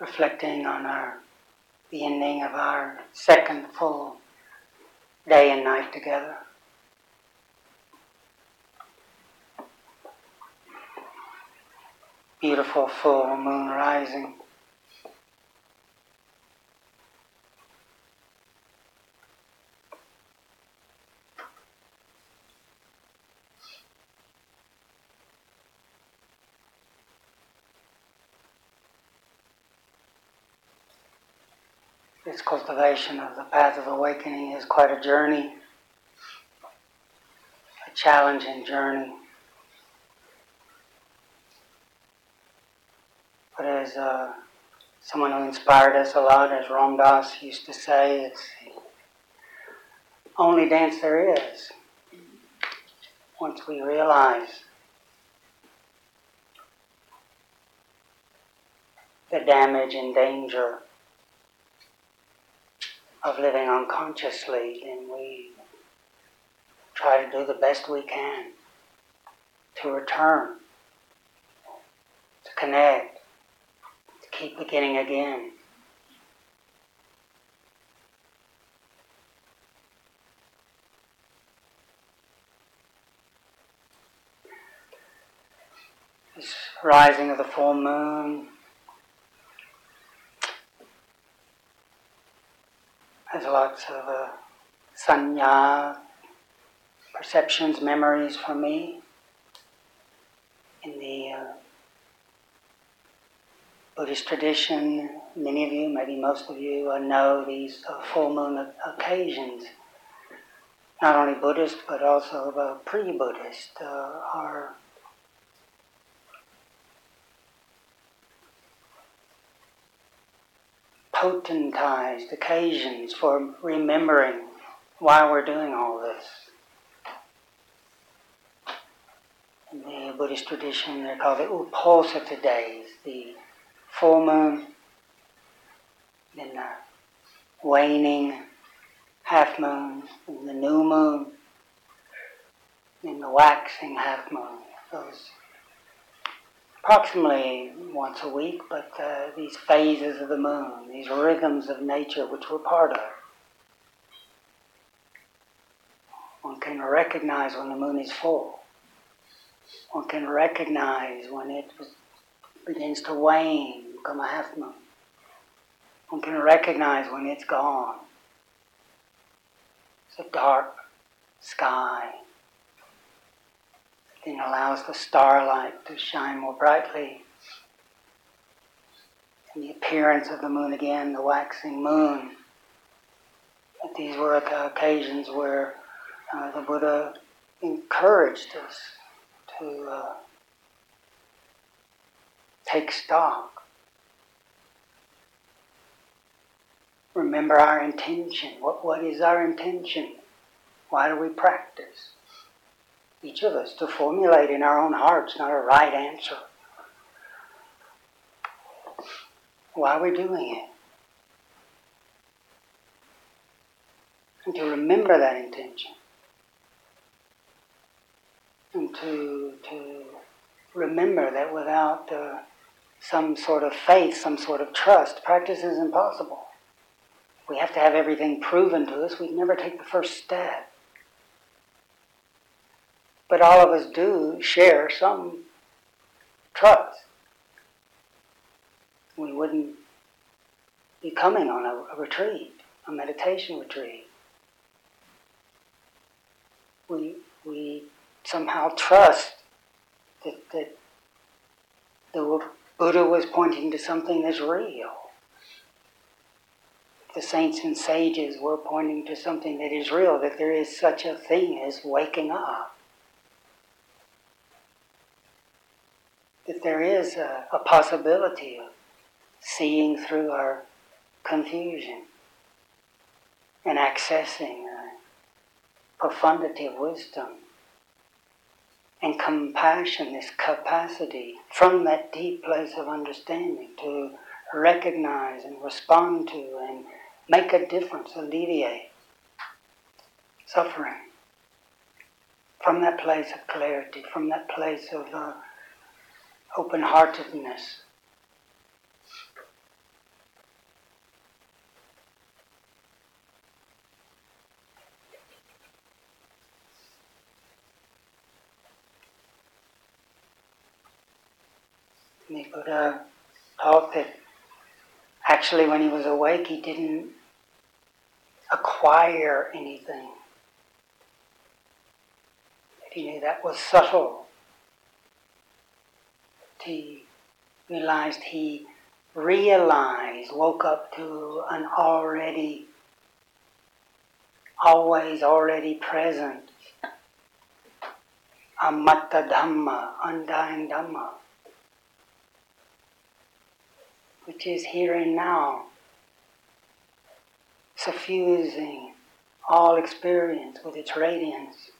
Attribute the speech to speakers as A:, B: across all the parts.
A: reflecting on our the ending of our second full day and night together. Beautiful full moon rising. This cultivation of the path of awakening is quite a journey, a challenging journey. But as uh, someone who inspired us a lot, as Ram Dass used to say, it's the only dance there is. Once we realize the damage and danger of living unconsciously, then we try to do the best we can to return, to connect, to keep beginning again. This rising of the full moon There's lots of uh, sanya, perceptions, memories for me. In the uh, Buddhist tradition, many of you, maybe most of you, uh, know these uh, full moon occasions. Not only Buddhist, but also uh, pre-Buddhist uh, are potentized occasions for remembering why we're doing all this. In the Buddhist tradition, they're called the days, the full moon, then the waning half moon, and the new moon, then the waxing half moon. Those approximately once a week, but uh, these phases of the moon, these rhythms of nature which we're part of. One can recognize when the moon is full. One can recognize when it begins to wane, become a half moon. One can recognize when it's gone. It's a dark sky, then allows the starlight to shine more brightly. And the appearance of the moon again, the waxing moon. But these were occasions where uh, the Buddha encouraged us to uh, take stock. Remember our intention. What, what is our intention? Why do we practice? Each of us to formulate in our own hearts not a right answer. Why we're doing it. And to remember that intention. And to, to remember that without uh, some sort of faith, some sort of trust, practice is impossible. We have to have everything proven to us. We'd never take the first step. But all of us do share some trust. We wouldn't be coming on a, a retreat, a meditation retreat. We, we somehow trust that, that the Buddha was pointing to something that's real. The saints and sages were pointing to something that is real, that there is such a thing as waking up. That there is a, a possibility of seeing through our confusion and accessing profundity of wisdom and compassion, this capacity from that deep place of understanding to recognize and respond to and make a difference, alleviate suffering. From that place of clarity, from that place of uh, open heartedness. The Buddha taught that actually, when he was awake, he didn't acquire anything. That he knew that was subtle. He realized he realized, woke up to an already, always already present amata dhamma, undying dhamma, which is here and now, suffusing all experience with its radiance.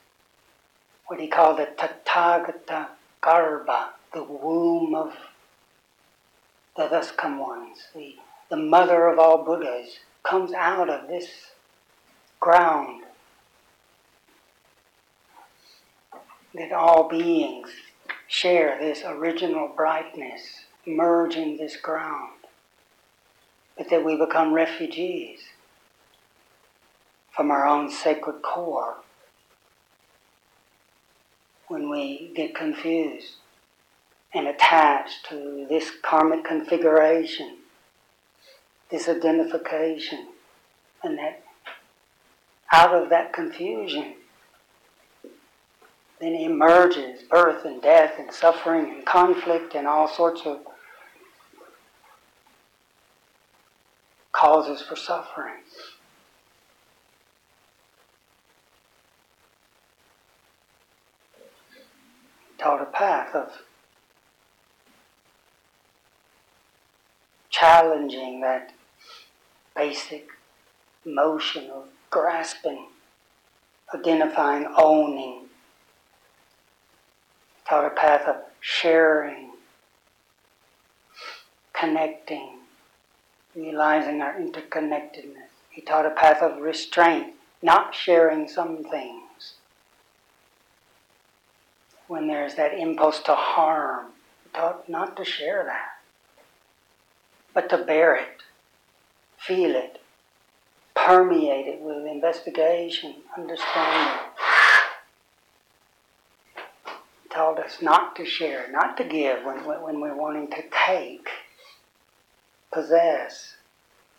A: What he called the Tathagata Garbha, the womb of the thus come ones, the, the mother of all Buddhas, comes out of this ground. That all beings share this original brightness, merge in this ground, but that we become refugees from our own sacred core when we get confused and attached to this karmic configuration, this identification, and that out of that confusion then emerges birth and death and suffering and conflict and all sorts of causes for suffering. Taught a path of challenging that basic motion of grasping, identifying, owning, taught a path of sharing, connecting, realizing our interconnectedness. He taught a path of restraint, not sharing some things. When there's that impulse to harm, he taught not to share that, but to bear it, feel it, permeate it with investigation, understanding told us not to share, not to give when, when we're wanting to take, possess,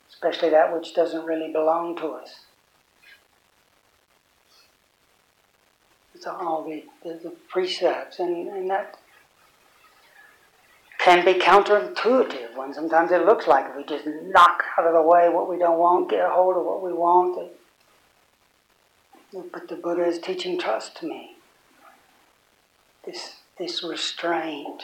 A: especially that which doesn't really belong to us. It's all the, the, the precepts, and, and that can be counterintuitive when sometimes it looks like we just knock out of the way what we don't want, get a hold of what we want. But the Buddha is teaching trust to me this, this restraint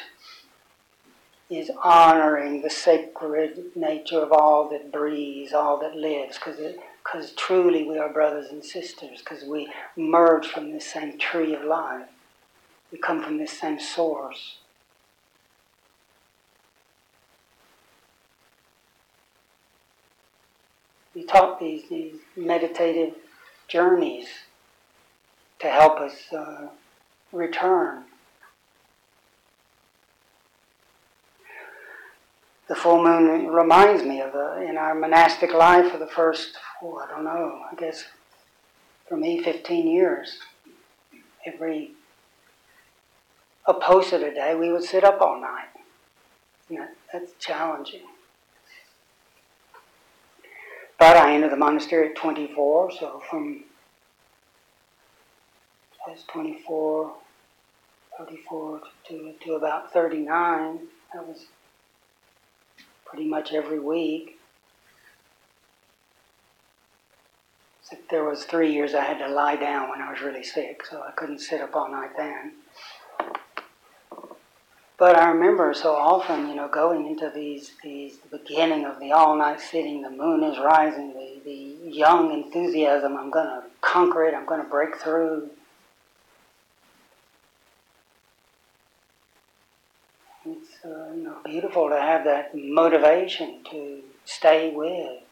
A: is honoring the sacred nature of all that breathes, all that lives, because truly we are brothers and sisters, because we merge from the same tree of life. We come from the same source. We taught these, these meditative journeys to help us uh, return the full moon reminds me of the, in our monastic life for the first, oh, I don't know, I guess for me, 15 years. Every uposatha day, we would sit up all night. That, that's challenging. But I entered the monastery at 24, so from was 24, 34 to, to about 39, that was pretty much every week. Except there was three years I had to lie down when I was really sick, so I couldn't sit up all night then. But I remember so often, you know, going into these, these the beginning of the all-night sitting, the moon is rising, the, the young enthusiasm, I'm going to conquer it, I'm going to break through. It's uh, you know, beautiful to have that motivation to stay with.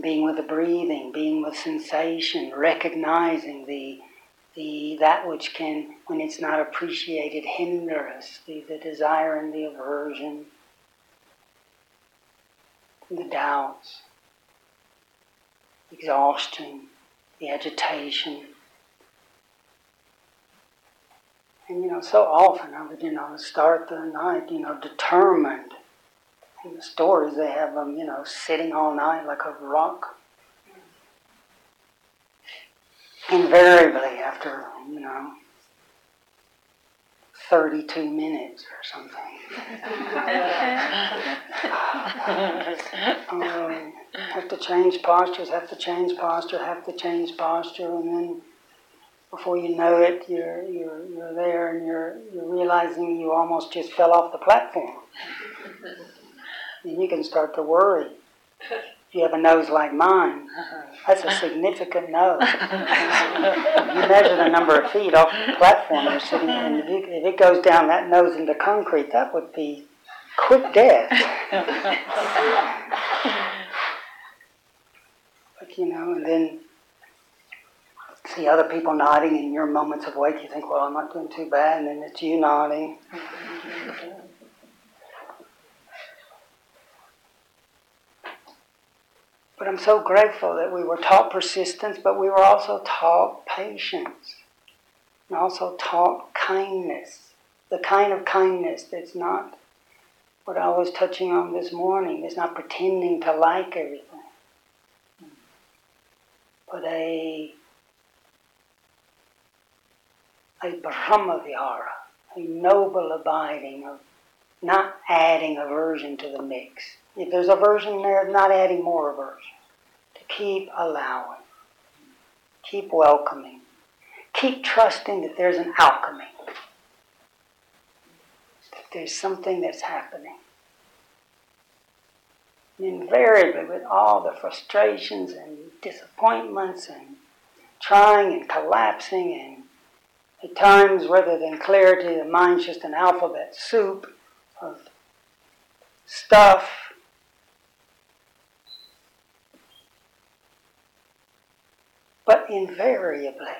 A: Being with the breathing, being with sensation, recognizing the, the that which can, when it's not appreciated, hinder us, the, the desire and the aversion, the doubts, exhaustion, the agitation And you know, so often I would, you know, start the night, you know, determined. In the stories they have them, you know, sitting all night like a rock. Invariably, after, you know, 32 minutes or something. um, have to change postures, have to change posture, have to change posture, and then before you know it, you're, you're, you're there and you're, you're realizing you almost just fell off the platform. and you can start to worry. If you have a nose like mine, uh-huh. that's a significant nose. you measure the number of feet off the platform you're sitting in. If, you, if it goes down that nose into concrete, that would be quick death. but you know, and then see other people nodding in your moments of wake, you think, well, I'm not doing too bad, and then it's you nodding. Mm-hmm. But I'm so grateful that we were taught persistence, but we were also taught patience. And also taught kindness. The kind of kindness that's not what I was touching on this morning. It's not pretending to like everything. But a a brahmavihara, a noble abiding of not adding aversion to the mix. If there's aversion there, not adding more aversion. Keep allowing, keep welcoming, keep trusting that there's an alchemy, that there's something that's happening. And invariably, with all the frustrations and disappointments and trying and collapsing, and at times, rather than clarity, the mind's just an alphabet soup of stuff But invariably,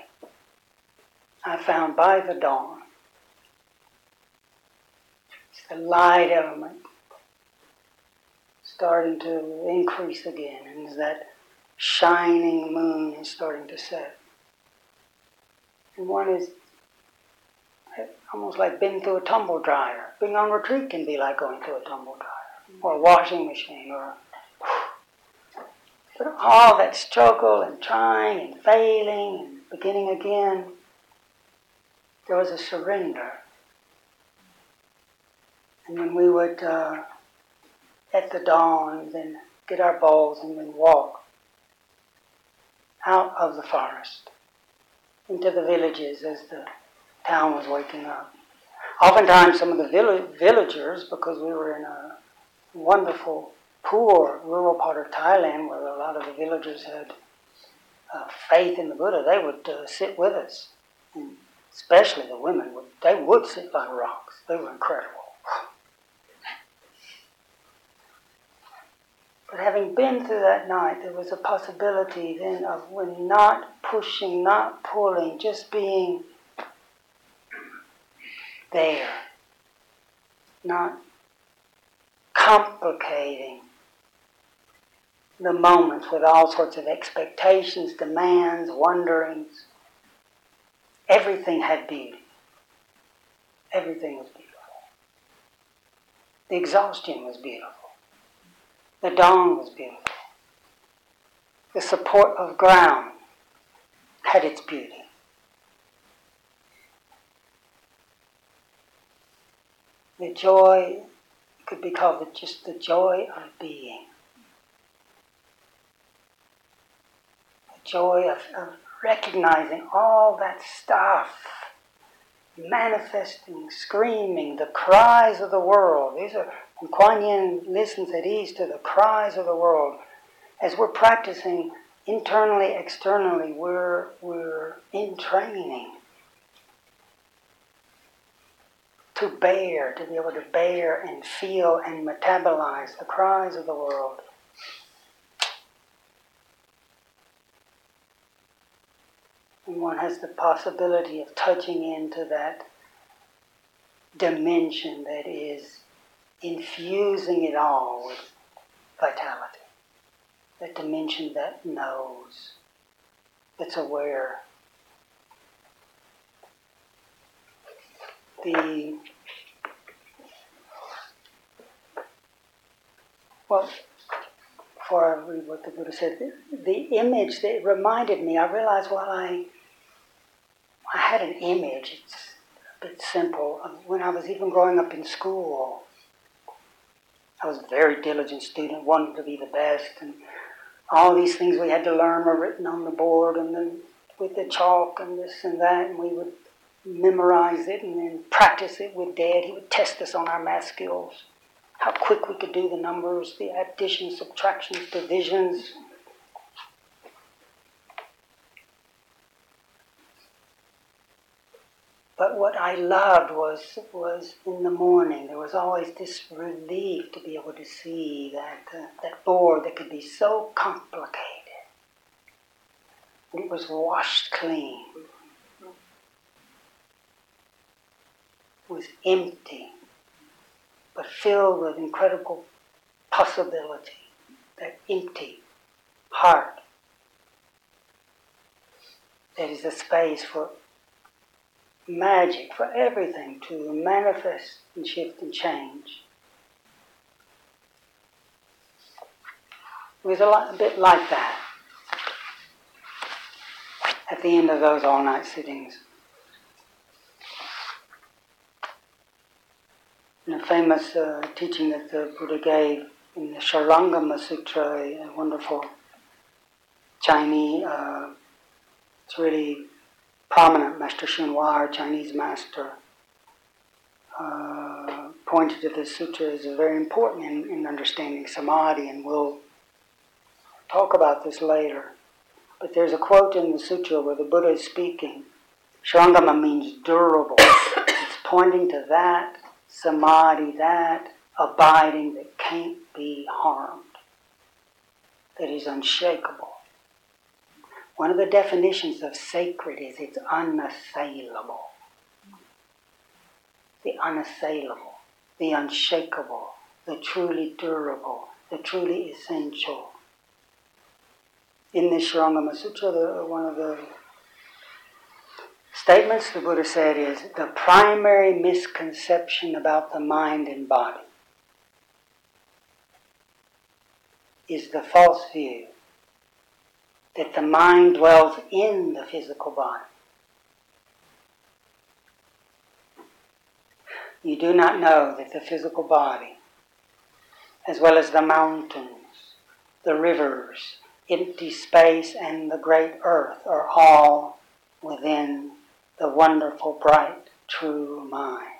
A: I found by the dawn, it's the light element starting to increase again, and that shining moon is starting to set. And one is almost like being through a tumble dryer. Being on retreat can be like going through a tumble dryer, or a washing machine, or through all that struggle and trying and failing and beginning again, there was a surrender. And when we would, uh, at the dawn, then get our bowls and then walk out of the forest into the villages as the town was waking up. Oftentimes, some of the villagers, because we were in a wonderful poor rural part of Thailand where a lot of the villagers had uh, faith in the Buddha, they would uh, sit with us. And especially the women, would, they would sit like rocks. They were incredible. But having been through that night, there was a possibility then of when not pushing, not pulling, just being there, not complicating the moments with all sorts of expectations, demands, wonderings. Everything had beauty. Everything was beautiful. The exhaustion was beautiful. The dawn was beautiful. The support of ground had its beauty. The joy could be called just the joy of being. Joy of, of recognizing all that stuff manifesting, screaming, the cries of the world. These are when Kuan Yin listens at ease to the cries of the world. As we're practicing internally, externally, we're we're in training to bear, to be able to bear and feel and metabolize the cries of the world. And one has the possibility of touching into that dimension that is infusing it all with vitality. That dimension that knows, that's aware. the well, before I read what the Buddha said, the, the image that reminded me, I realized while I I had an image. It's a bit simple. When I was even growing up in school, I was a very diligent student, wanted to be the best, and all these things we had to learn were written on the board and then with the chalk and this and that, and we would memorize it and then practice it with Dad. He would test us on our math skills, how quick we could do the numbers, the additions, subtractions, divisions. But what I loved was was in the morning. There was always this relief to be able to see that uh, that board that could be so complicated. And It was washed clean. Was empty, but filled with incredible possibility. That empty heart. That is a space for magic for everything to manifest and shift and change. It was a, lot, a bit like that at the end of those all night sittings. In a famous uh, teaching that the Buddha gave in the Shurangama Sutra, a wonderful Chinese, uh, it's really prominent Master Hsuan Hua, our Chinese master, uh, pointed to this sutra as very important in, in understanding samadhi, and we'll talk about this later. But there's a quote in the sutra where the Buddha is speaking. Shurangama means durable. it's pointing to that samadhi, that abiding that can't be harmed, that is unshakable. One of the definitions of sacred is it's unassailable. The unassailable, the unshakable, the truly durable, the truly essential. In the Shurangama Sutra, the, one of the statements the Buddha said is the primary misconception about the mind and body is the false view that the mind dwells in the physical body. You do not know that the physical body, as well as the mountains, the rivers, empty space, and the great earth, are all within the wonderful, bright, true mind.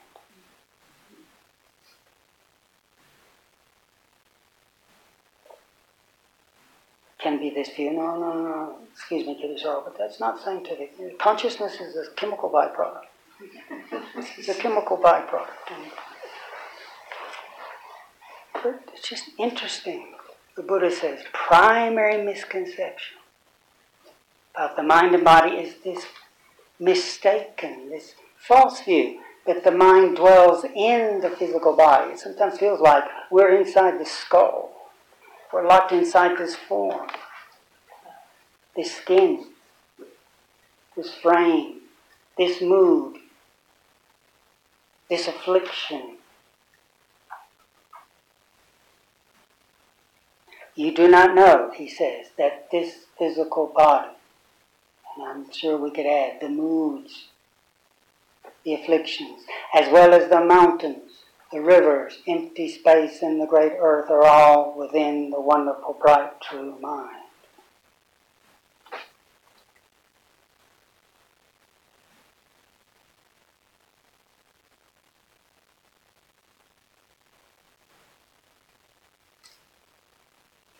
A: Can be this view. No, no, no, excuse me, Kitty but that's not scientific. Consciousness is a chemical byproduct. it's a chemical byproduct. But it's just interesting. The Buddha says primary misconception about the mind and body is this mistaken, this false view that the mind dwells in the physical body. It sometimes feels like we're inside the skull we're locked inside this form, this skin, this frame, this mood, this affliction. You do not know, he says, that this physical body, and I'm sure we could add the moods, the afflictions, as well as the mountains, the rivers, empty space, and the great earth are all within the wonderful, bright, true mind.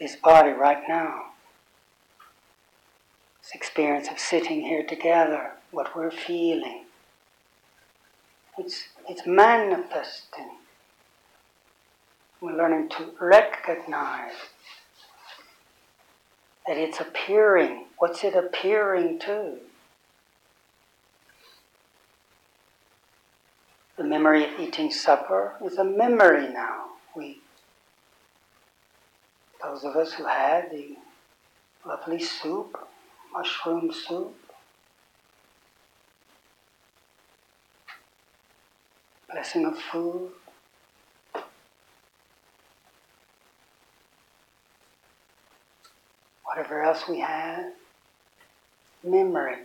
A: This body right now, this experience of sitting here together, what we're feeling, it's, it's manifesting we're learning to recognize that it's appearing. What's it appearing to? The memory of eating supper is a memory now. We, those of us who had the lovely soup, mushroom soup, blessing of food, whatever else we have, memory.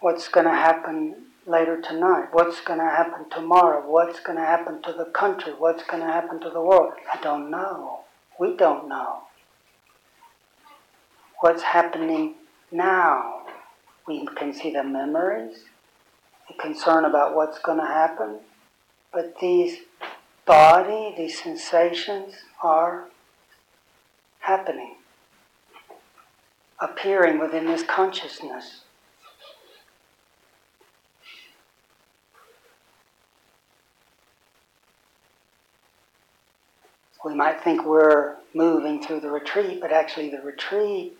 A: What's going to happen later tonight? What's going to happen tomorrow? What's going to happen to the country? What's going to happen to the world? I don't know. We don't know. What's happening now? We can see the memories, the concern about what's going to happen, but these body, these sensations are happening, appearing within this consciousness. We might think we're moving through the retreat, but actually, the retreat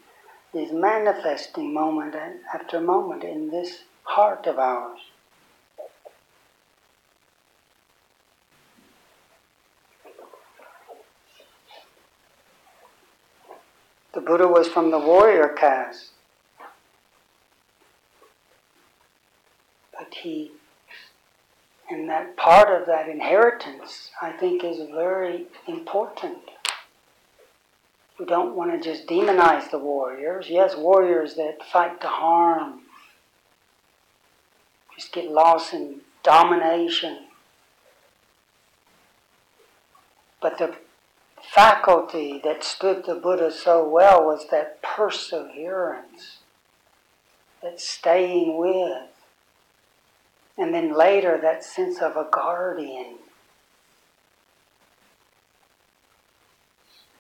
A: is manifesting moment after moment in this heart of ours. The Buddha was from the warrior caste. But he, and that part of that inheritance, I think, is very important. We don't want to just demonize the warriors. Yes, warriors that fight to harm, just get lost in domination. But the faculty that stood the Buddha so well was that perseverance, that staying with, and then later that sense of a guardian.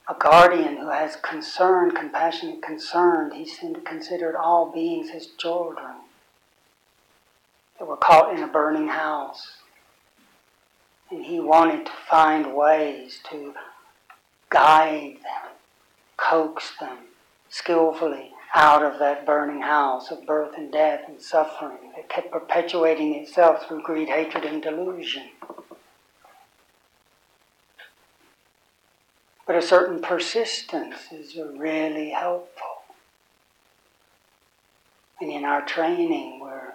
A: A guardian who has concern, compassionate concern, he considered all beings his children that were caught in a burning house. And he wanted to find ways to guide them, coax them skillfully out of that burning house of birth and death and suffering that kept perpetuating itself through greed, hatred, and delusion. But a certain persistence is really helpful. And in our training, where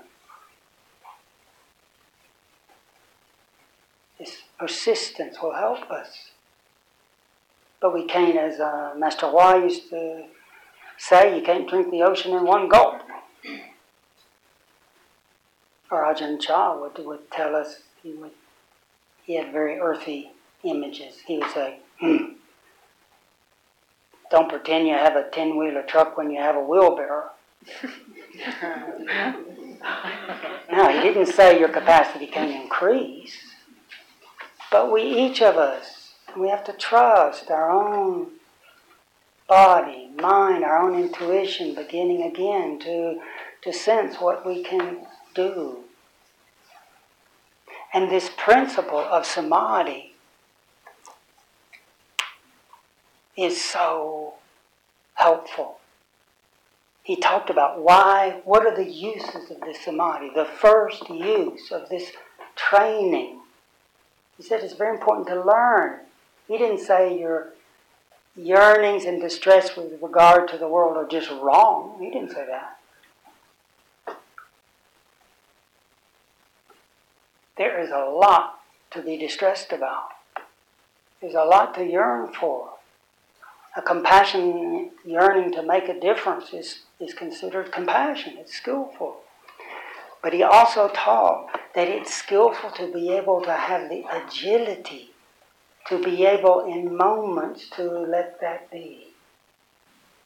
A: this persistence will help us. But we can't, as uh, Master Y used to say, you can't drink the ocean in one gulp. Or Ajahn Chah would, would tell us, he, would, he had very earthy images. He would say, hmm, don't pretend you have a 10 wheeler truck when you have a wheelbarrow. no, he didn't say your capacity can increase. But we, each of us, we have to trust our own body, mind, our own intuition beginning again to, to sense what we can do. And this principle of samadhi is so helpful. He talked about why, what are the uses of this samadhi? The first use of this training. He said it's very important to learn he didn't say your yearnings and distress with regard to the world are just wrong. He didn't say that. There is a lot to be distressed about. There's a lot to yearn for. A compassion yearning to make a difference is, is considered compassion. It's skillful. But he also taught that it's skillful to be able to have the agility to be able in moments to let that be,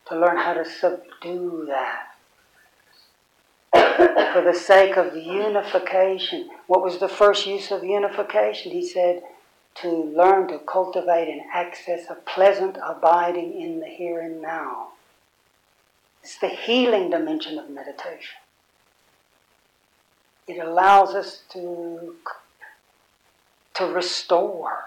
A: to learn how to subdue that. For the sake of unification, what was the first use of unification? He said, to learn to cultivate and access a pleasant abiding in the here and now. It's the healing dimension of meditation. It allows us to, to restore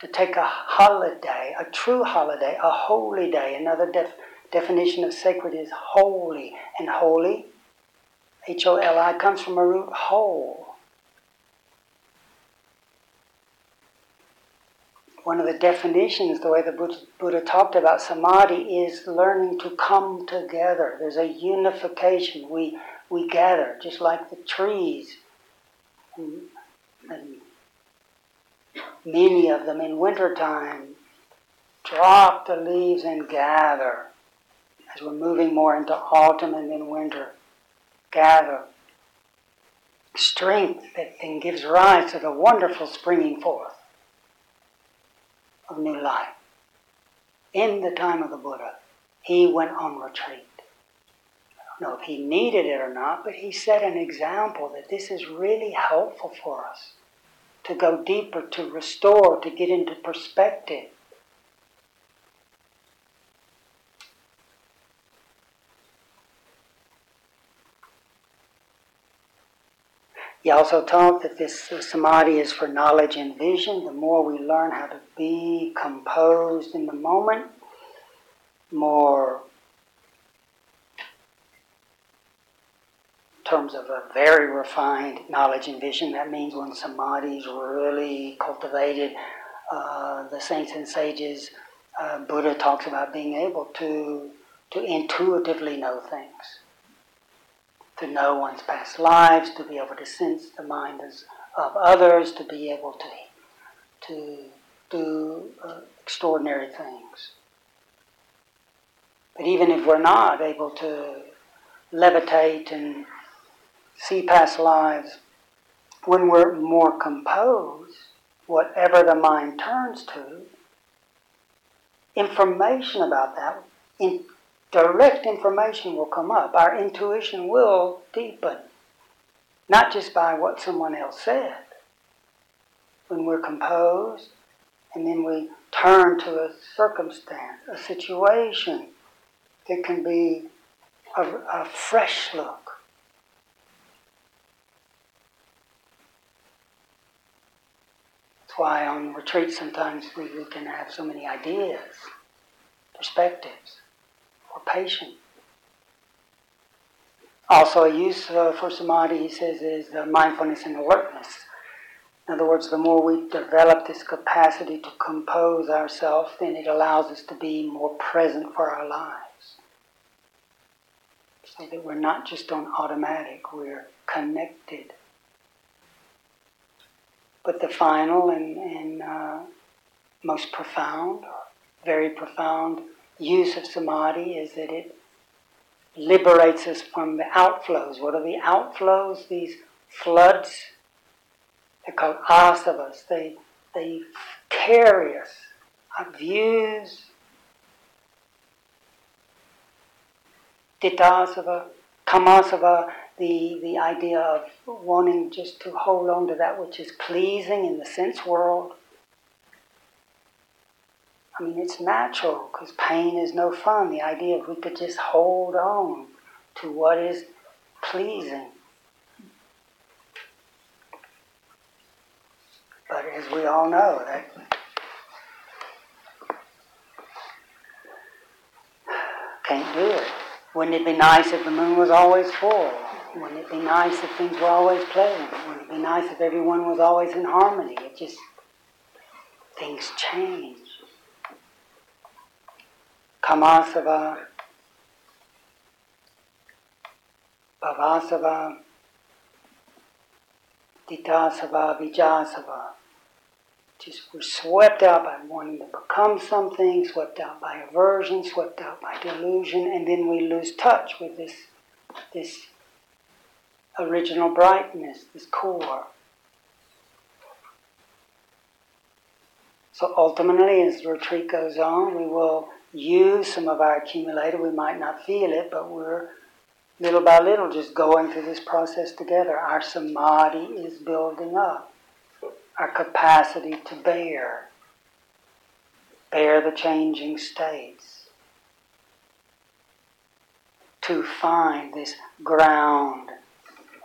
A: to take a holiday, a true holiday, a holy day. Another def- definition of sacred is holy. And holy, H O L I, comes from a root whole. One of the definitions, the way the Buddha, talked about samadhi, is learning to come together. There's a unification. We, we gather, just like the trees and many of them in wintertime drop the leaves and gather as we're moving more into autumn and then winter. Gather strength that then gives rise to the wonderful springing forth of new life. In the time of the Buddha, he went on retreat. I don't know if he needed it or not, but he set an example that this is really helpful for us to go deeper, to restore, to get into perspective. He also taught that this samadhi is for knowledge and vision. The more we learn how to be composed in the moment, more terms of a very refined knowledge and vision. That means when samadhi is really cultivated, uh, the saints and sages, uh, Buddha talks about being able to to intuitively know things, to know one's past lives, to be able to sense the minds of others, to be able to to do uh, extraordinary things. But even if we're not able to levitate and see past lives, when we're more composed, whatever the mind turns to, information about that, in, direct information will come up. Our intuition will deepen, not just by what someone else said. When we're composed, and then we turn to a circumstance, a situation that can be a, a fresh look why on retreat sometimes we, we can have so many ideas, perspectives, or patience. Also, a use uh, for samadhi, he says, is uh, mindfulness and alertness. In other words, the more we develop this capacity to compose ourselves, then it allows us to be more present for our lives. So that we're not just on automatic, we're connected but the final and, and uh, most profound, very profound use of samadhi is that it liberates us from the outflows. What are the outflows? These floods. They're called asavas. They, they carry us. Our views, ditthasava, kamasava, the, the idea of wanting just to hold on to that which is pleasing in the sense world. I mean, it's natural because pain is no fun. The idea if we could just hold on to what is pleasing. But as we all know, that can't do it. Wouldn't it be nice if the moon was always full? Wouldn't it be nice if things were always pleasant? Wouldn't it be nice if everyone was always in harmony? It just, things change. Kamasava, Bhavasava, Ditthasava, Vijjasava. Just we're swept out by wanting to become something, swept out by aversion, swept out by delusion, and then we lose touch with this, this original brightness, this core. So ultimately, as the retreat goes on, we will use some of our accumulator. We might not feel it, but we're little by little just going through this process together. Our samadhi is building up, our capacity to bear, bear the changing states, to find this ground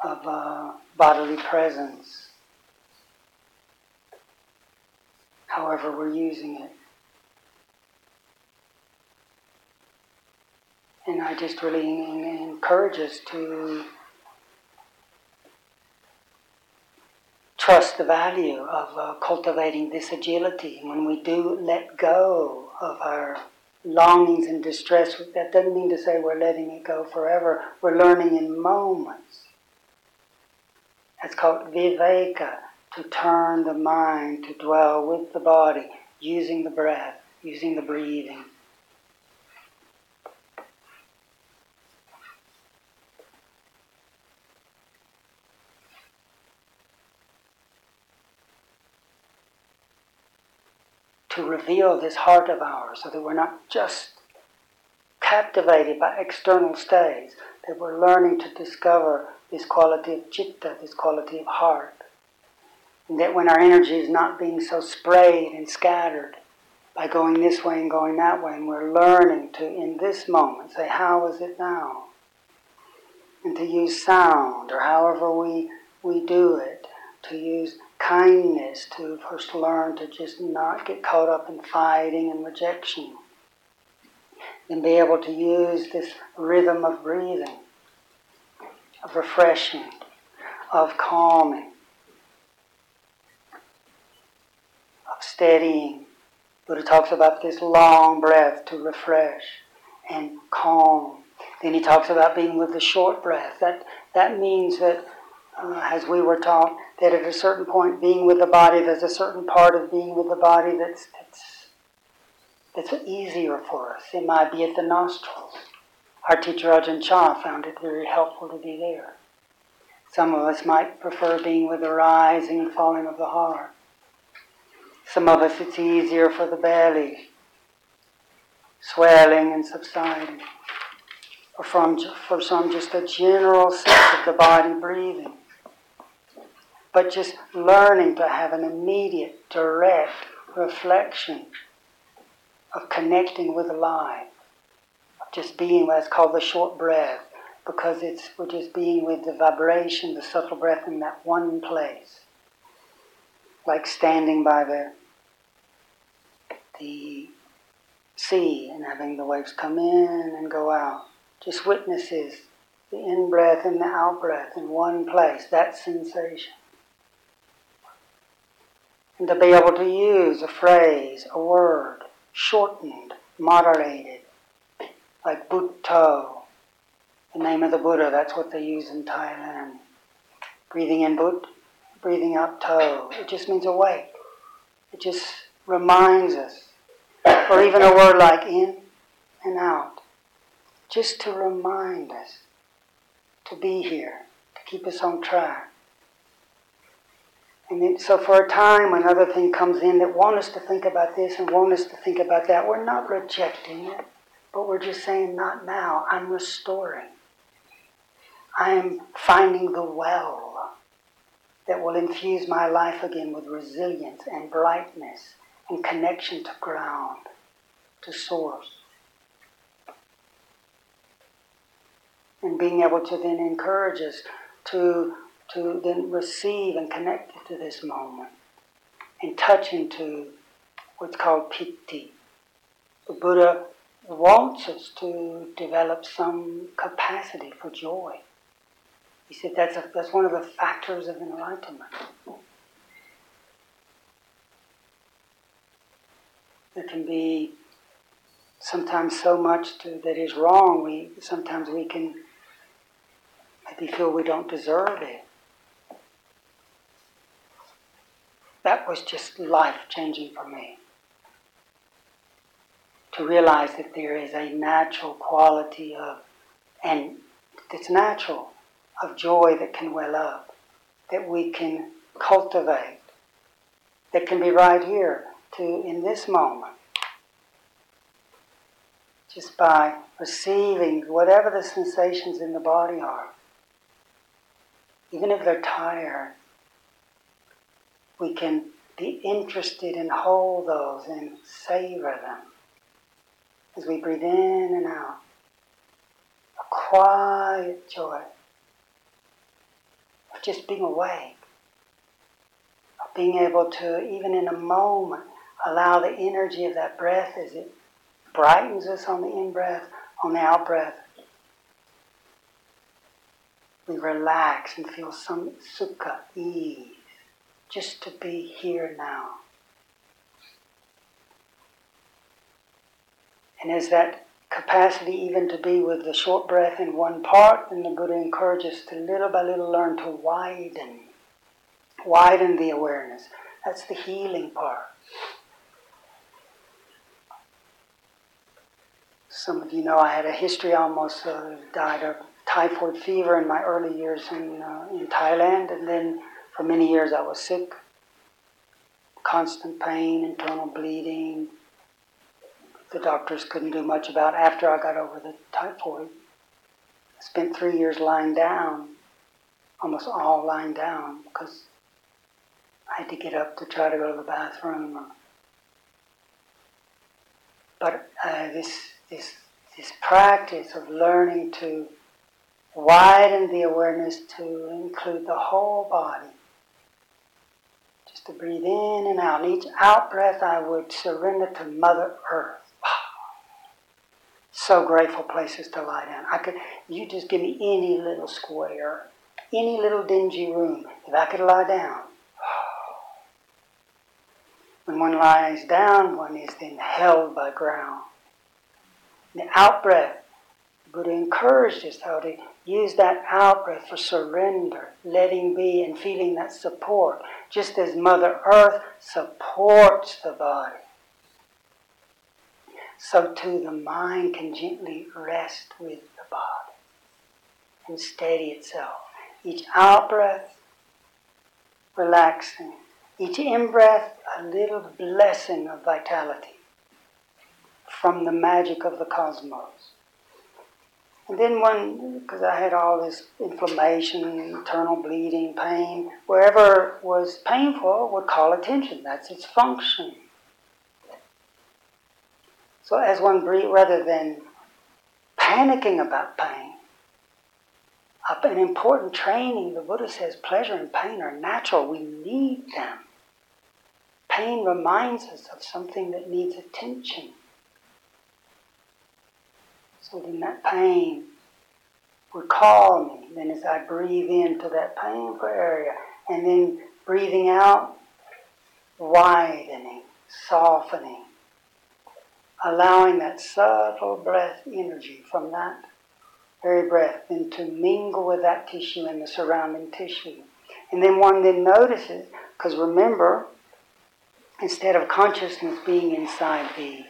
A: of uh, bodily presence, however we're using it. And I just really encourage us to trust the value of uh, cultivating this agility. When we do let go of our longings and distress, that doesn't mean to say we're letting it go forever. We're learning in moments That's called viveka, to turn the mind, to dwell with the body, using the breath, using the breathing. To reveal this heart of ours so that we're not just captivated by external that we're learning to discover this quality of chitta, this quality of heart. And that when our energy is not being so sprayed and scattered by going this way and going that way, and we're learning to, in this moment, say, How is it now? And to use sound, or however we, we do it, to use kindness, to first learn to just not get caught up in fighting and rejection. And be able to use this rhythm of breathing, of refreshing, of calming, of steadying. Buddha talks about this long breath to refresh and calm. Then he talks about being with the short breath. That, that means that, uh, as we were taught, that at a certain point, being with the body, there's a certain part of being with the body that's, that's, that's easier for us. It might be at the nostrils. Our teacher Ajahn Chah found it very helpful to be there. Some of us might prefer being with the rising and falling of the heart. Some of us, it's easier for the belly, swelling and subsiding. Or from, for some, just a general sense of the body breathing. But just learning to have an immediate, direct reflection of connecting with the life, of just being what's called the short breath, because it's we're just being with the vibration, the subtle breath in that one place like standing by the the sea and having the waves come in and go out. Just witnesses the in breath and the out breath in one place, that sensation. And to be able to use a phrase, a word, shortened, moderated, like Buddho, the name of the Buddha, that's what they use in Thailand. Breathing in Bhut, breathing out toe. It just means awake. It just reminds us. Or even a word like in and out. Just to remind us to be here, to keep us on track. And then, so for a time, another thing comes in that want us to think about this and want us to think about that, we're not rejecting it, but we're just saying, not now. I'm restoring. I am finding the well that will infuse my life again with resilience and brightness and connection to ground, to source. And being able to then encourage us to, to then receive and connect to this moment and touch into what's called piti. The Buddha wants us to develop some capacity for joy. He said that's, a, that's one of the factors of enlightenment. There can be sometimes so much to, that is wrong. We sometimes we can maybe feel we don't deserve it. That was just life changing for me. To realize that there is a natural quality of, and it's natural of joy that can well up, that we can cultivate, that can be right here, to in this moment. Just by receiving whatever the sensations in the body are, even if they're tired, we can be interested and hold those and savor them as we breathe in and out. A quiet joy of just being awake, of being able to, even in a moment, allow the energy of that breath as it brightens us on the in breath, on the out breath. We relax and feel some sukha, ease, just to be here now. And as that capacity even to be with the short breath in one part, and the Buddha encourages to little by little learn to widen widen the awareness. That's the healing part. Some of you know I had a history, almost uh, died of typhoid fever in my early years in, uh, in Thailand, and then for many years I was sick. Constant pain, internal bleeding. The doctors couldn't do much about after I got over the typhoid. I spent three years lying down, almost all lying down, because I had to get up to try to go to the bathroom. But uh, this, this, this practice of learning to widen the awareness to include the whole body. To breathe in and out. And each out breath, I would surrender to Mother Earth. So grateful places to lie down. I could, you just give me any little square, any little dingy room. If I could lie down, when one lies down, one is then held by ground. The out breath, Buddha encouraged us how to use that out breath for surrender, letting be, and feeling that support, just as Mother Earth supports the body. So too the mind can gently rest with the body and steady itself. Each out breath, relaxing each in breath, a little blessing of vitality from the magic of the cosmos. And then one, because I had all this inflammation, internal bleeding, pain, wherever was painful would call attention. That's its function. So as one breathes, rather than panicking about pain, an important training, the Buddha says pleasure and pain are natural. We need them. Pain reminds us of something that needs attention. So then that pain would call me. Then as I breathe into that painful area, and then breathing out, widening, softening, allowing that subtle breath energy from that very breath then to mingle with that tissue and the surrounding tissue. And then one then notices, because remember, instead of consciousness being inside the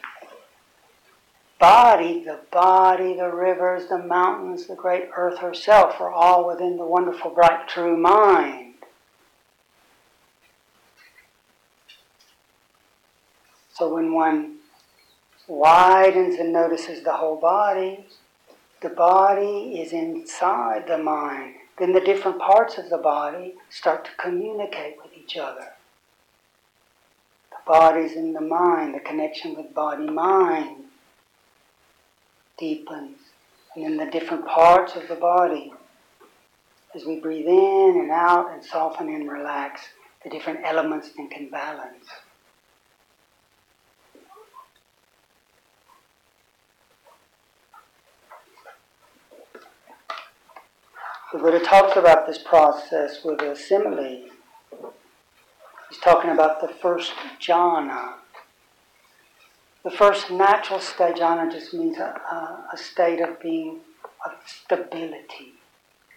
A: body, the body, the rivers, the mountains, the great earth herself are all within the wonderful, bright, true mind. So when one widens and notices the whole body, the body is inside the mind. Then the different parts of the body start to communicate with each other The body's in the mind, the connection with body mind deepens. And then the different parts of the body, as we breathe in and out and soften and relax, the different elements then can balance. The Buddha talks about this process with a simile He's talking about the first jhana. The first natural state, jhana just means a, a, a state of being of stability,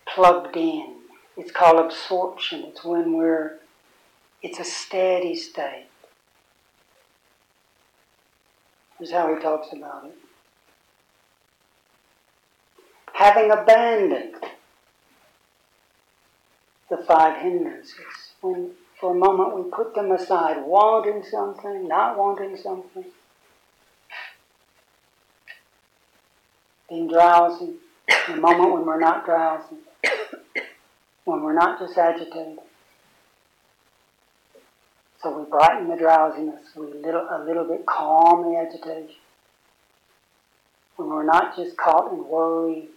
A: plugged in. It's called absorption. It's when we're, it's a steady state. Is how he talks about it. Having abandoned the five hindrances, when for a moment we put them aside, wanting something, not wanting something, being drowsy, the moment when we're not drowsy, when we're not just agitated. So we brighten the drowsiness, we little, a little bit calm the agitation. When we're not just caught in worry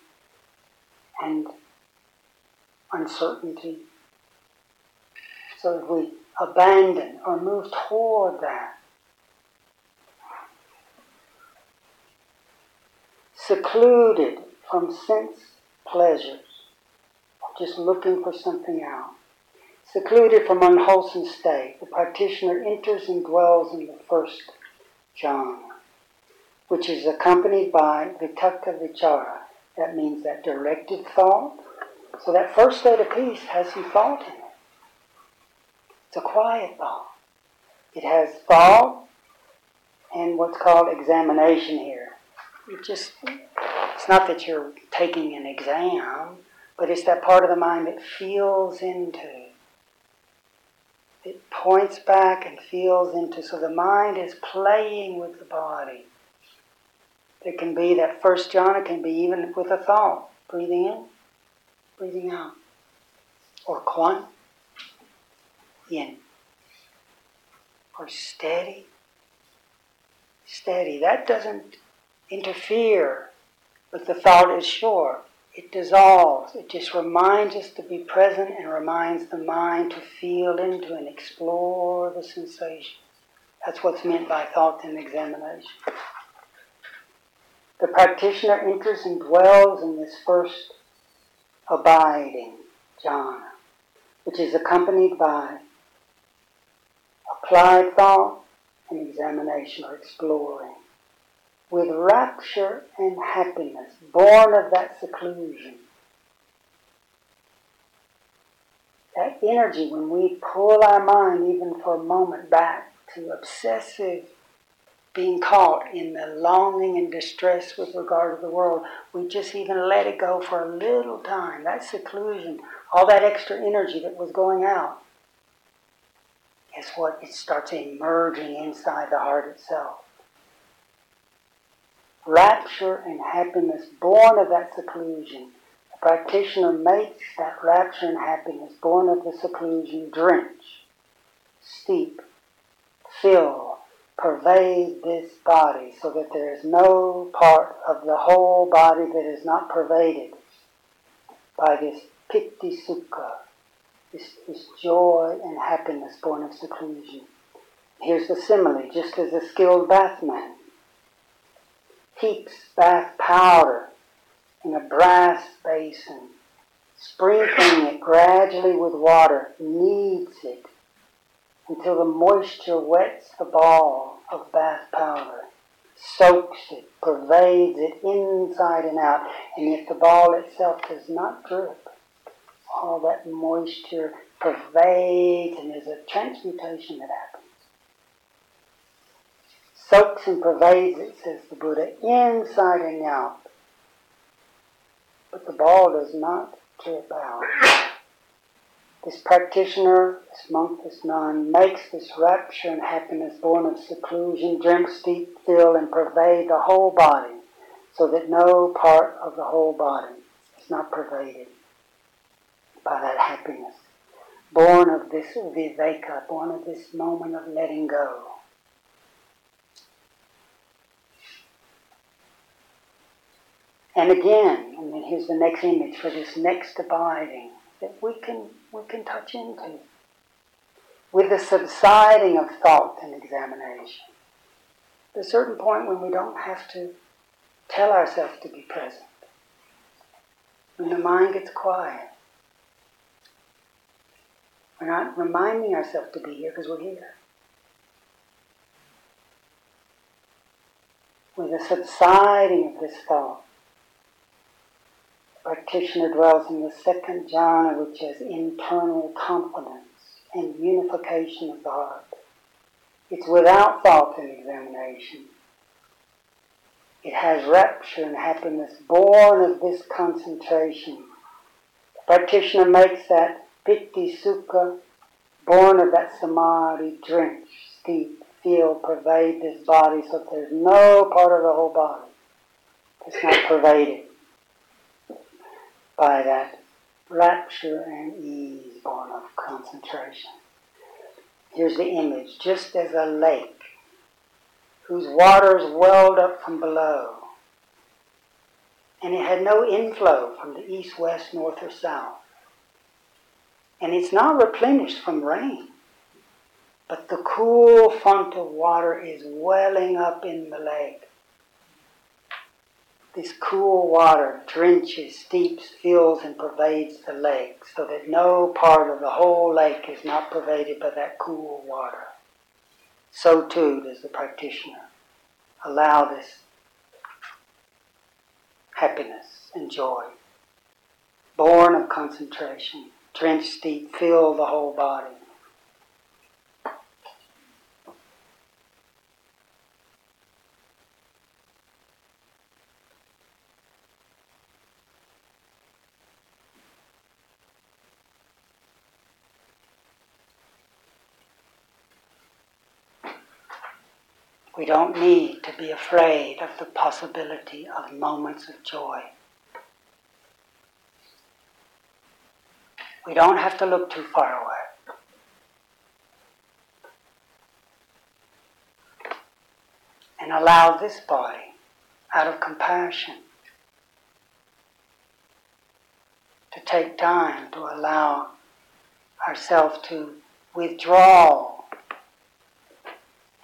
A: and uncertainty, so that we abandon or move toward that. Secluded from sense pleasures, just looking for something out. Secluded from unwholesome state, the practitioner enters and dwells in the first jhana, which is accompanied by vitakka vichara. That means that directed thought. So that first state of peace has some thought in it. It's a quiet thought. It has thought and what's called examination here. It just, it's not that you're taking an exam, but it's that part of the mind that feels into. It points back and feels into. So the mind is playing with the body. It can be that first jhana can be even with a thought. Breathing in, breathing out. Or quan, in. Or steady, steady. That doesn't interfere with the thought is sure. It dissolves. It just reminds us to be present and reminds the mind to feel into and explore the sensations. That's what's meant by thought and examination. The practitioner enters and dwells in this first abiding jhana, which is accompanied by applied thought and examination or exploring with rapture and happiness, born of that seclusion. That energy, when we pull our mind even for a moment back to obsessive being caught in the longing and distress with regard to the world, we just even let it go for a little time. That seclusion, all that extra energy that was going out, guess what? It starts emerging inside the heart itself rapture and happiness born of that seclusion. The practitioner makes that rapture and happiness born of the seclusion drench, steep, fill, pervade this body so that there is no part of the whole body that is not pervaded by this piti sukha, this, this joy and happiness born of seclusion. Here's the simile, just as a skilled bathman heaps bath powder in a brass basin, sprinkling it gradually with water, kneads it until the moisture wets the ball of bath powder, soaks it, pervades it inside and out, and if the ball itself does not drip, all that moisture pervades and there's a transmutation that happens soaks and pervades it, says the Buddha, inside and out. But the ball does not drip out. This practitioner, this monk, this nun, makes this rapture and happiness born of seclusion, drink, steep, fill, and pervade the whole body, so that no part of the whole body is not pervaded by that happiness. Born of this viveka, born of this moment of letting go. And again, and then here's the next image for this next abiding that we can we can touch into. With the subsiding of thought and examination. At a certain point when we don't have to tell ourselves to be present. When the mind gets quiet. We're not reminding ourselves to be here because we're here. With the subsiding of this thought, practitioner dwells in the second jhana, which is internal confidence and unification of the heart. It's without thought and examination. It has rapture and happiness born of this concentration. The practitioner makes that piti sukha born of that samadhi drench, steep, feel, pervade this body so that there's no part of the whole body that's not pervaded by that rapture and ease born of concentration. Here's the image just as a lake whose waters welled up from below, and it had no inflow from the east, west, north, or south. And it's not replenished from rain, but the cool fount of water is welling up in the lake this cool water drenches, steeps, fills, and pervades the lake so that no part of the whole lake is not pervaded by that cool water. So too does the practitioner allow this happiness and joy, born of concentration, drench, steep, fill the whole body. Don't need to be afraid of the possibility of moments of joy. We don't have to look too far away. And allow this body, out of compassion, to take time to allow ourselves to withdraw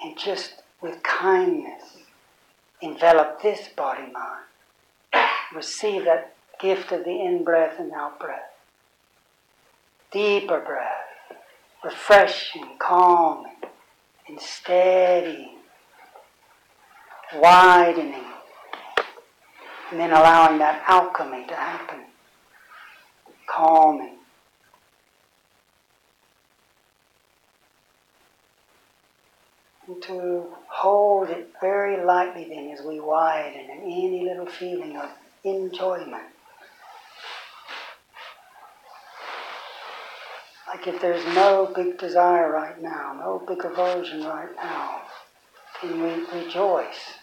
A: and just with kindness envelop this body mind. Receive that gift of the in breath and out breath. Deeper breath, refreshing, calming, and steady, widening, and then allowing that alchemy to happen calming. And to hold it very lightly then as we widen and any little feeling of enjoyment. Like if there's no big desire right now, no big aversion right now, can we rejoice?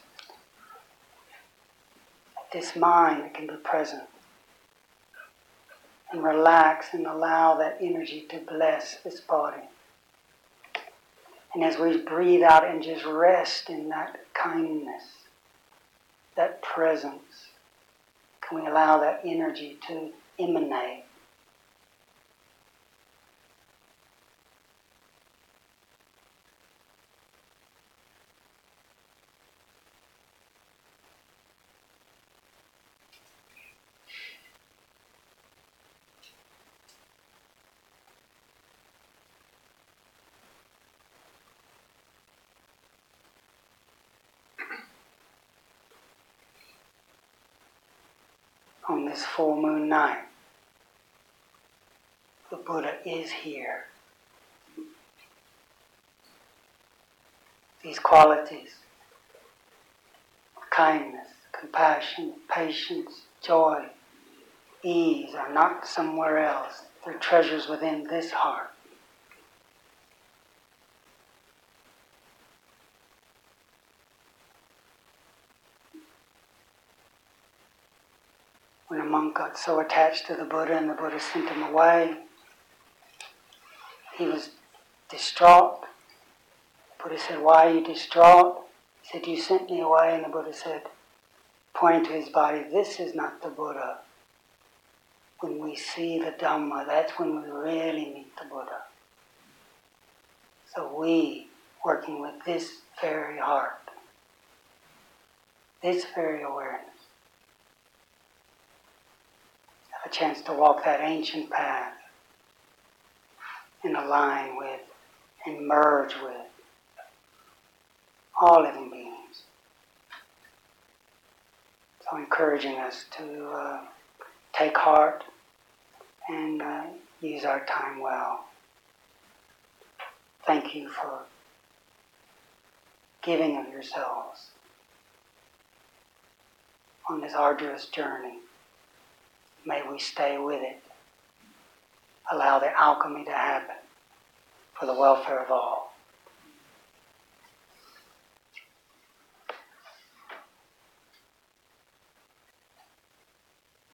A: This mind that can be present and relax and allow that energy to bless this body. And as we breathe out and just rest in that kindness, that presence, can we allow that energy to emanate on this full moon night. The Buddha is here. These qualities kindness, compassion, patience, joy, ease are not somewhere else. They're treasures within this heart. when a monk got so attached to the Buddha and the Buddha sent him away, he was distraught. Buddha said, Why are you distraught? He said, You sent me away. And the Buddha said, pointing to his body, This is not the Buddha. When we see the Dhamma, that's when we really meet the Buddha. So we, working with this very heart, this very awareness, have a chance to walk that ancient path and align with and merge with all living beings. So encouraging us to uh, take heart and uh, use our time well. Thank you for giving of yourselves on this arduous journey. May we stay with it. Allow the alchemy to happen for the welfare of all.